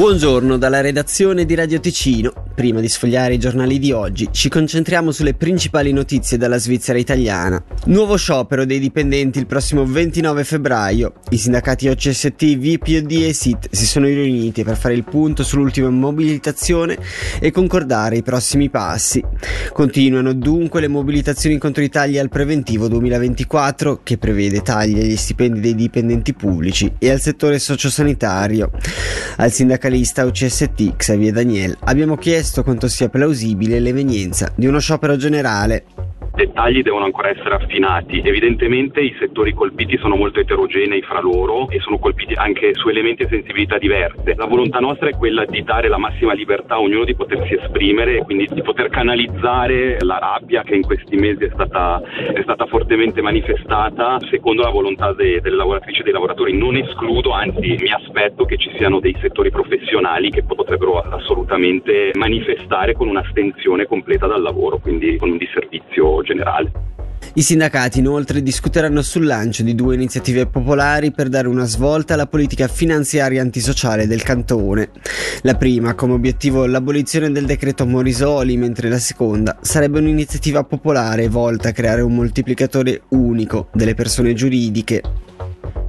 Buongiorno dalla redazione di Radio Ticino. Prima di sfogliare i giornali di oggi, ci concentriamo sulle principali notizie dalla Svizzera italiana. Nuovo sciopero dei dipendenti il prossimo 29 febbraio. I sindacati OCST, VPOD e SIT si sono riuniti per fare il punto sull'ultima mobilitazione e concordare i prossimi passi. Continuano dunque le mobilitazioni contro i tagli al preventivo 2024, che prevede tagli agli stipendi dei dipendenti pubblici e al settore sociosanitario. Al sindacalista UCST Xavier Daniel abbiamo chiesto quanto sia plausibile l'evenienza di uno sciopero generale dettagli devono ancora essere affinati. Evidentemente i settori colpiti sono molto eterogenei fra loro e sono colpiti anche su elementi e sensibilità diverse. La volontà nostra è quella di dare la massima libertà a ognuno di potersi esprimere e quindi di poter canalizzare la rabbia che in questi mesi è stata, è stata fortemente manifestata secondo la volontà de, delle lavoratrici e dei lavoratori. Non escludo, anzi mi aspetto che ci siano dei settori professionali che potrebbero assolutamente manifestare con un'astensione completa dal lavoro, quindi con un disservizio generale. I sindacati inoltre discuteranno sul lancio di due iniziative popolari per dare una svolta alla politica finanziaria antisociale del cantone. La prima come obiettivo l'abolizione del decreto Morisoli, mentre la seconda sarebbe un'iniziativa popolare volta a creare un moltiplicatore unico delle persone giuridiche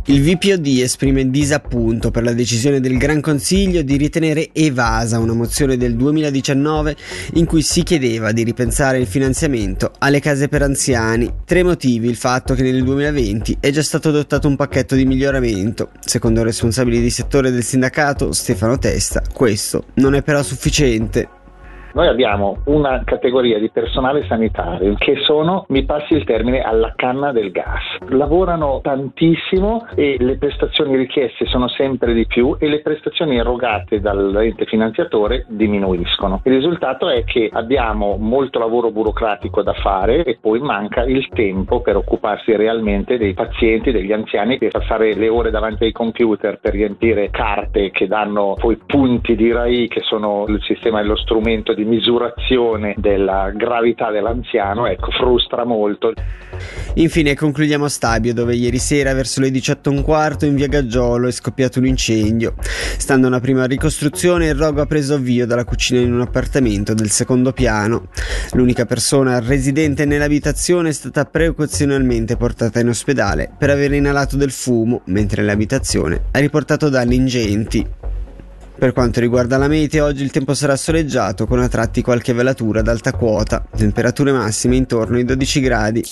il VPOD esprime disappunto per la decisione del Gran Consiglio di ritenere evasa una mozione del 2019 in cui si chiedeva di ripensare il finanziamento alle case per anziani. Tre motivi il fatto che nel 2020 è già stato adottato un pacchetto di miglioramento. Secondo il responsabile di settore del sindacato, Stefano Testa, questo non è però sufficiente. Noi abbiamo una categoria di personale sanitario che sono, mi passi il termine, alla canna del gas. Lavorano tantissimo e le prestazioni richieste sono sempre di più e le prestazioni erogate dall'ente finanziatore diminuiscono. Il risultato è che abbiamo molto lavoro burocratico da fare e poi manca il tempo per occuparsi realmente dei pazienti, degli anziani, per passare le ore davanti ai computer per riempire carte che danno poi punti di RAI che sono il sistema e lo strumento di misurazione della gravità dell'anziano, ecco, frustra molto. Infine concludiamo a Stabio dove ieri sera verso le 18.15 in via Gaggiolo è scoppiato un incendio. Stando a una prima ricostruzione il rogo ha preso avvio dalla cucina in un appartamento del secondo piano. L'unica persona residente nell'abitazione è stata precauzionalmente portata in ospedale per aver inalato del fumo, mentre l'abitazione ha riportato danni ingenti. Per quanto riguarda la mete, oggi il tempo sarà soleggiato con a tratti qualche velatura ad alta quota, temperature massime intorno ai 12 gradi.